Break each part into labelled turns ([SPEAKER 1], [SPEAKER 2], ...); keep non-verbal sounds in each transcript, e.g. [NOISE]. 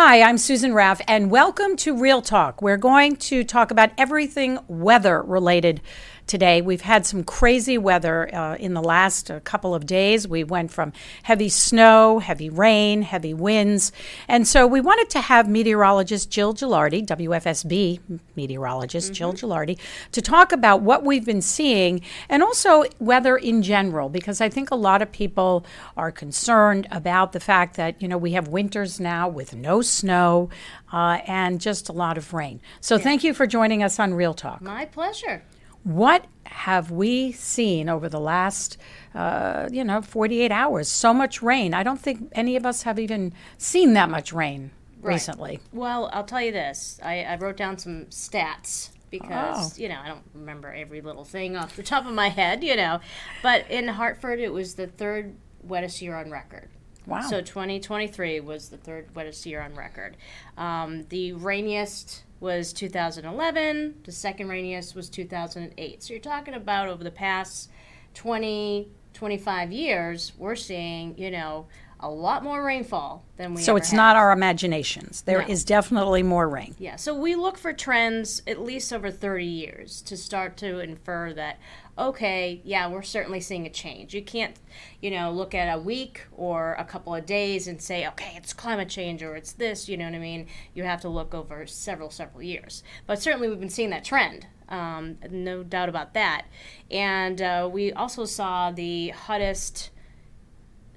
[SPEAKER 1] Hi, I'm Susan Raff, and welcome to Real Talk. We're going to talk about everything weather related today. We've had some crazy weather uh, in the last uh, couple of days. We went from heavy snow, heavy rain, heavy winds. And so we wanted to have meteorologist Jill Gilardi, WFSB meteorologist Jill Gilardi, to talk about what we've been seeing and also weather in general, because I think a lot of people are concerned about the fact that, you know, we have winters now with no snow uh, and just a lot of rain. So thank you for joining us on Real Talk.
[SPEAKER 2] My pleasure.
[SPEAKER 1] What have we seen over the last, uh, you know, 48 hours? So much rain. I don't think any of us have even seen that much rain
[SPEAKER 2] Right.
[SPEAKER 1] recently.
[SPEAKER 2] Well, I'll tell you this. I, I wrote down some stats because,
[SPEAKER 1] Oh.
[SPEAKER 2] you know, I don't remember every little thing off the top of my head, you know. But in Hartford, it was the third wettest year on record.
[SPEAKER 1] Wow.
[SPEAKER 2] So 2023 was the third wettest year on record. Um, the rainiest was 2011. The second rainiest was 2008. So you're talking about over the past 20, 25 years, we're seeing, you know, a lot more rainfall than we
[SPEAKER 1] So it's not our imaginations. There is
[SPEAKER 2] No.
[SPEAKER 1] definitely more rain.
[SPEAKER 2] Yeah, so we look for trends at least over 30 years to start to infer that, okay, yeah, we're certainly seeing a change. You can't, you know, look at a week or a couple of days and say, okay, it's climate change or it's this, you know what I mean? You have to look over several, several years. But certainly we've been seeing that trend. Um, no doubt about that. And uh, we also saw the hottest,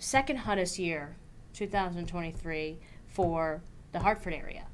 [SPEAKER 2] second hottest year, 2023, for the Hartford area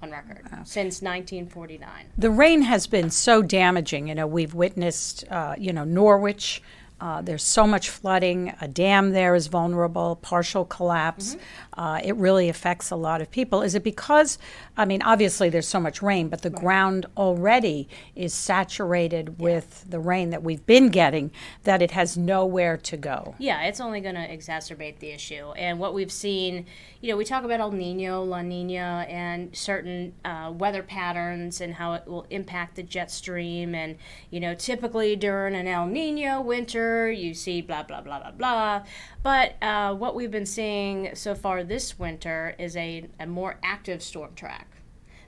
[SPEAKER 2] on record since 1949.
[SPEAKER 1] The rain has been so damaging. You know, we've witnessed, uh, you know, Norwich. Uh, there's so much flooding. A dam there is vulnerable, partial collapse. Uh, it really affects a lot of people. Is it because, I mean, obviously there's so much rain, but the ground already is saturated with the rain that we've been getting that it has nowhere to go?
[SPEAKER 2] Yeah, it's only going to exacerbate the issue. And what we've seen, you know, we talk about El Nino, La Nina, and certain uh, weather patterns and how it will impact the jet stream. And, you know, typically during an El Nino winter, you see blah, blah, blah, blah, blah. But uh, what we've been seeing so far this winter is a, a more active storm track.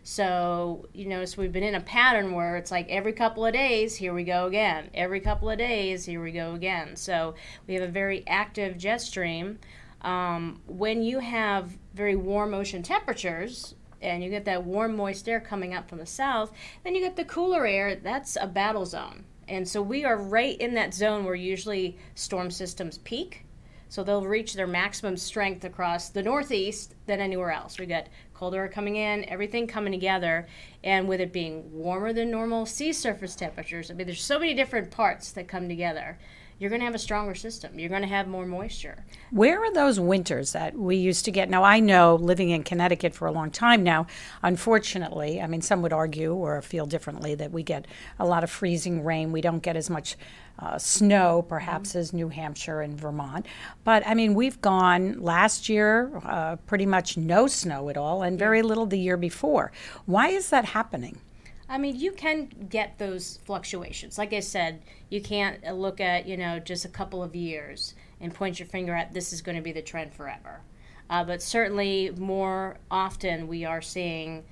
[SPEAKER 2] So, you notice we've been in a pattern where it's like every couple of days, here we go again. Every couple of days, here we go again. So, we have a very active jet stream. Um, when you have very warm ocean temperatures, and you get that warm, moist air coming up from the south, then you get the cooler air, that's a battle zone. And so, we are right in that zone where usually storm systems peak. So they'll reach their maximum strength across the northeast than anywhere else. We got cold air coming in, everything coming together, and with it being warmer than normal sea surface temperatures, I mean, there's so many different parts that come together. You're going to have a stronger system. You're going to have more moisture.
[SPEAKER 1] Where are those winters that we used to get? Now, I know living in Connecticut for a long time now, unfortunately, I mean, some would argue or feel differently that we get a lot of freezing rain. We don't get as much uh, snow, perhaps, as New Hampshire and Vermont. But I mean, we've gone last year uh, pretty much no snow at all and very little the year before. Why is that happening?
[SPEAKER 2] I mean, you can get those fluctuations. Like I said, you can't uh, look at, you know, just a couple of years and point your finger at this is going to be the trend forever. Uh, but certainly, more often, we are seeing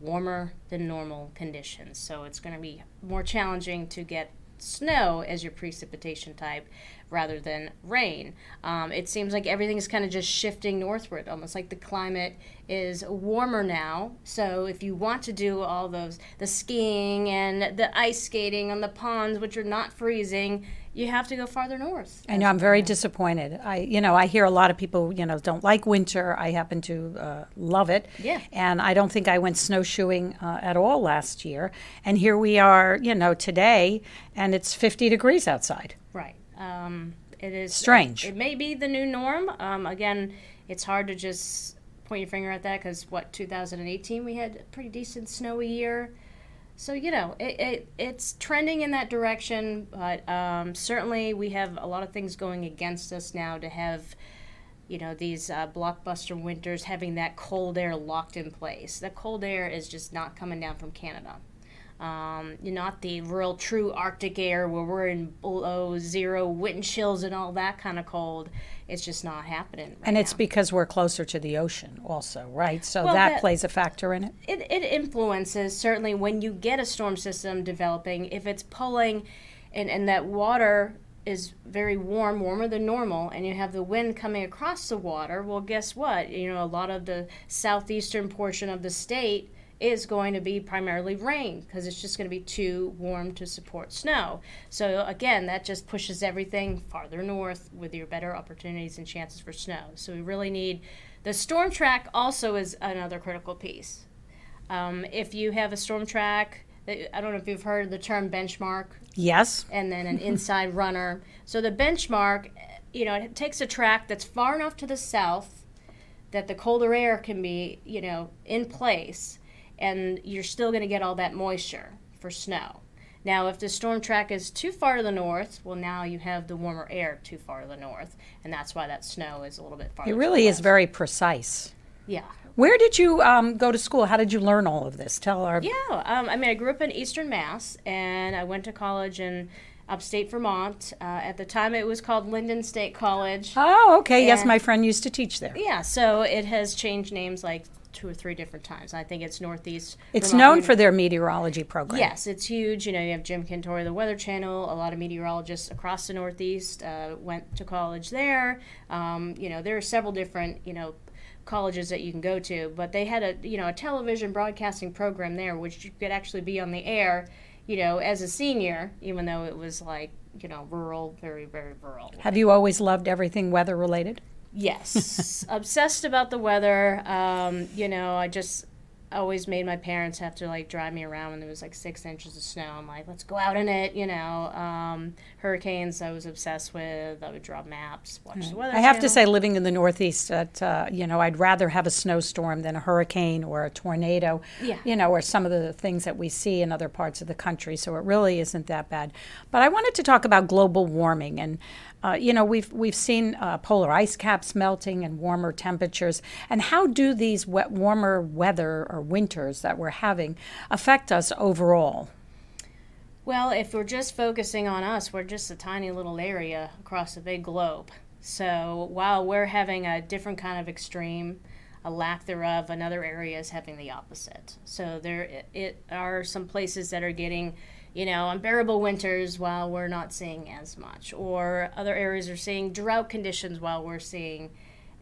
[SPEAKER 2] warmer than normal conditions. So it's going to be more challenging to get snow as your precipitation type rather than rain. Um, it seems like everything is kind of just shifting northward, almost like the climate is warmer now. So if you want to do all those, the skiing and the ice skating on the ponds, which are not freezing, you have to go farther north.
[SPEAKER 1] I know I'm very disappointed. I, you know, I hear a lot of people, you know, don't like winter. I happen to uh, love it.
[SPEAKER 2] Yeah.
[SPEAKER 1] And I don't think I went snowshoeing uh, at all last year. And here we are, you know, today, and it's 50 degrees outside.
[SPEAKER 2] Right. Um, it is
[SPEAKER 1] Strange.
[SPEAKER 2] It, may be the new norm. Um, again, it's hard to just point your finger at that because what 2018 we had a pretty decent snowy year. So you know it, it it's trending in that direction, but um, certainly we have a lot of things going against us now to have. You know these uh, blockbuster winters having that cold air locked in place. That cold air is just not coming down from Canada. Um, not the real true Arctic air where we're in below zero wind chills and all that kind of cold. It's just not happening. Right
[SPEAKER 1] and it's
[SPEAKER 2] now.
[SPEAKER 1] because we're closer to the ocean, also, right? So
[SPEAKER 2] Well,
[SPEAKER 1] that,
[SPEAKER 2] that-
[SPEAKER 1] plays a factor in it.
[SPEAKER 2] it, it influences certainly when you get a storm system developing if it's pulling and, and that water is very warm warmer than normal and you have the wind coming across the water well guess what you know a lot of the southeastern portion of the state is going to be primarily rain because it's just going to be too warm to support snow. So again that just pushes everything farther north with your better opportunities and chances for snow. So we really need the storm track also is another critical piece. Um, if you have a storm track, I don't know if you've heard the term benchmark.
[SPEAKER 1] Yes.
[SPEAKER 2] and then an [LAUGHS] inside runner. So the benchmark, you know, it takes a track that's far enough to the south that the colder air can be, you know, in place and you're still going to get all that moisture for snow. Now, if the storm track is too far to the north, well, now you have the warmer air too far to the north, and that's why that snow is a little bit farther.
[SPEAKER 1] It really is very precise.
[SPEAKER 2] Yeah.
[SPEAKER 1] Where did you um, go to school? How did you learn all of this? Tell our.
[SPEAKER 2] Yeah, um, I mean, I grew up in Eastern Mass, and I went to college in upstate Vermont. Uh, at the time, it was called Lyndon State College.
[SPEAKER 1] Oh, okay. yes, my friend used to teach there.
[SPEAKER 2] Yeah, so it has changed names like two or three different times. I think it's Northeast.
[SPEAKER 1] It's
[SPEAKER 2] Vermont
[SPEAKER 1] known
[SPEAKER 2] Uni-
[SPEAKER 1] for their meteorology program.
[SPEAKER 2] Yes, it's huge. You know, you have Jim Cantore, the Weather Channel. A lot of meteorologists across the Northeast uh, went to college there. Um, you know, there are several different, you know, colleges that you can go to, but they had a, you know, a television broadcasting program there, which you could actually be on the air, you know, as a senior, even though it was like, you know, rural, very, very rural.
[SPEAKER 1] Have you always loved everything weather related?
[SPEAKER 2] Yes, [LAUGHS] obsessed about the weather. Um, you know, I just always made my parents have to like drive me around when there was like six inches of snow. I'm like, let's go out in it. You know, um, hurricanes I was obsessed with. I would draw maps, watch the weather.
[SPEAKER 1] I have to say, living in the Northeast, that uh, you know, I'd rather have a snowstorm than a hurricane or a tornado.
[SPEAKER 2] Yeah.
[SPEAKER 1] You know, or some of the things that we see in other parts of the country. So it really isn't that bad. But I wanted to talk about global warming, and uh, you know, we've we've seen uh, polar ice caps melting and warmer temperatures. And how do these wet, warmer weather or winters that we're having affect us overall?
[SPEAKER 2] Well, if we're just focusing on us, we're just a tiny little area across a big globe. So while we're having a different kind of extreme, a lack thereof, another area is having the opposite. So there it, it are some places that are getting, you know, unbearable winters while we're not seeing as much, or other areas are seeing drought conditions while we're seeing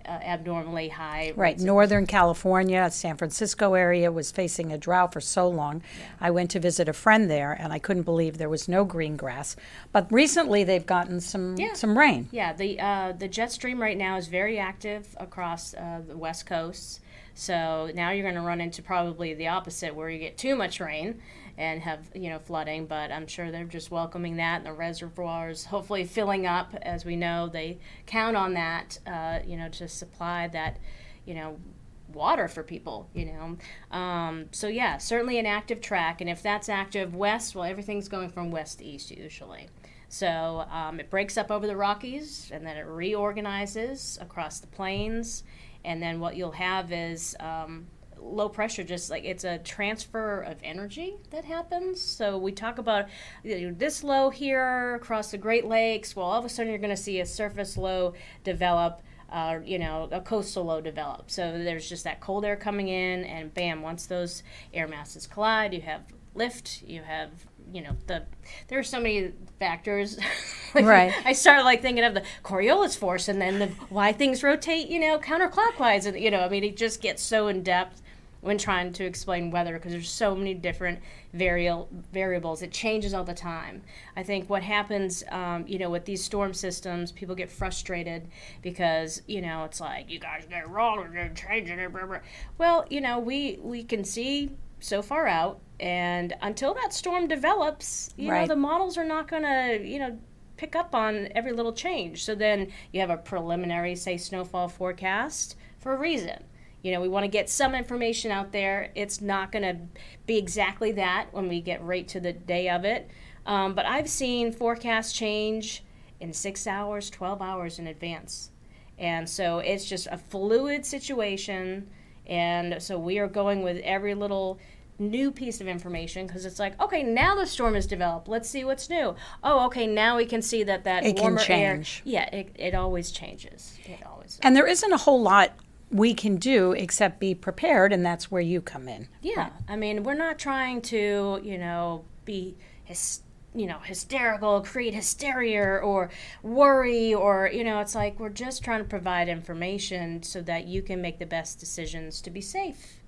[SPEAKER 2] uh, abnormally high.
[SPEAKER 1] Right, Northern California, San Francisco area was facing a drought for so long. I went to visit a friend there, and I couldn't believe there was no green grass. But recently, they've gotten some
[SPEAKER 2] Yeah.
[SPEAKER 1] some rain.
[SPEAKER 2] Yeah, the uh, the jet stream right now is very active across uh, the west coast. So now you're going to run into probably the opposite, where you get too much rain and have you know flooding. But I'm sure they're just welcoming that, and the reservoirs hopefully filling up. As we know, they count on that, uh, you know, to supply that, you know, water for people, you know. Um, so yeah, certainly an active track, and if that's active west, well, everything's going from west to east usually. So um, it breaks up over the Rockies, and then it reorganizes across the plains, and then what you'll have is um, low pressure. Just like it's a transfer of energy that happens. So we talk about you know, this low here across the Great Lakes. Well, all of a sudden you're going to see a surface low develop uh, you know, a coastal low develop. So there's just that cold air coming in, and bam, once those air masses collide, you have lift, you have, you know, the, there are so many factors. [LAUGHS] Like,
[SPEAKER 1] Right.
[SPEAKER 2] I started like thinking of the Coriolis force and then the, why things rotate, you know, counterclockwise. And, you know, I mean, it just gets so in depth when trying to explain weather because there's so many different variable variables. It changes all the time. I think what happens, um, you know, with these storm systems, people get frustrated because you know it's like you guys get it wrong, you're changing it. Blah, blah. Well, you know, we we can see so far out, and until that storm develops, you know, the models are not going to, you know. Pick up on every little change. So then you have a preliminary, say, snowfall forecast for a reason. You know, we want to get some information out there. It's not going to be exactly that when we get right to the day of it. Um, but I've seen forecasts change in six hours, 12 hours in advance. And so it's just a fluid situation. And so we are going with every little new piece of information because it's like, okay, now the storm has developed. Let's see what's new. Oh, okay, now we can see that that
[SPEAKER 1] It can
[SPEAKER 2] warmer air. Yeah, it, it always changes. It always.
[SPEAKER 1] And there isn't a whole lot we can do except be prepared, and that's where you come in.
[SPEAKER 2] Yeah, I mean, we're not trying to, you know, be his, you know, hysterical, create hysteria or worry or, you know, it's like we're just trying to provide information so that you can make the best decisions to be safe.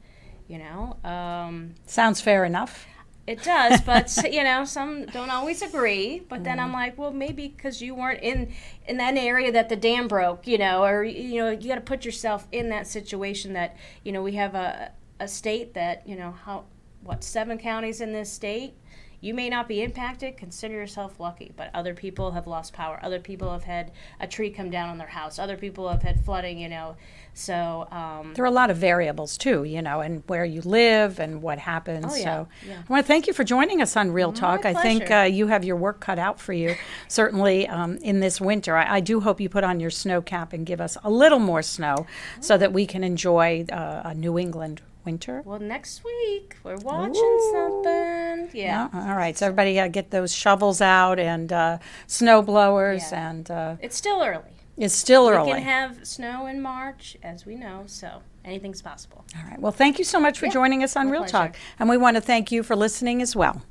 [SPEAKER 2] You know, um,
[SPEAKER 1] Sounds fair enough.
[SPEAKER 2] it does, but [LAUGHS] you know, some don't always agree. But then I'm like, well, maybe because you weren't in in that area that the dam broke, you know, or you know, you got to put yourself in that situation. That you know, we have a a state that you know how what seven counties in this state. You may not be impacted. Consider yourself lucky, but other people have lost power. Other people have had a tree come down on their house. Other people have had flooding. You know, so um,
[SPEAKER 1] There are a lot of variables too, you know, and where you live and what happens.
[SPEAKER 2] Oh, yeah,
[SPEAKER 1] So
[SPEAKER 2] yeah.
[SPEAKER 1] I want to thank you for joining us on Real Talk. I think uh, you have your work cut out for you, [LAUGHS] certainly um, in this winter. I, I do hope you put on your snow cap and give us a little more snow so that we can enjoy uh, a New England winter.
[SPEAKER 2] well, next week we're watching
[SPEAKER 1] Ooh.
[SPEAKER 2] something. Yeah.
[SPEAKER 1] Yeah, all right. So everybody uh, get those shovels out and uh, snow blowers,
[SPEAKER 2] Yeah.
[SPEAKER 1] and uh,
[SPEAKER 2] It's still early.
[SPEAKER 1] it's still
[SPEAKER 2] We
[SPEAKER 1] early.
[SPEAKER 2] We can have snow in March, as we know, so anything's possible.
[SPEAKER 1] all right. Well, thank you so much for
[SPEAKER 2] Yeah,
[SPEAKER 1] joining us on
[SPEAKER 2] my
[SPEAKER 1] Real
[SPEAKER 2] pleasure.
[SPEAKER 1] Talk, and we want to thank you for listening as well.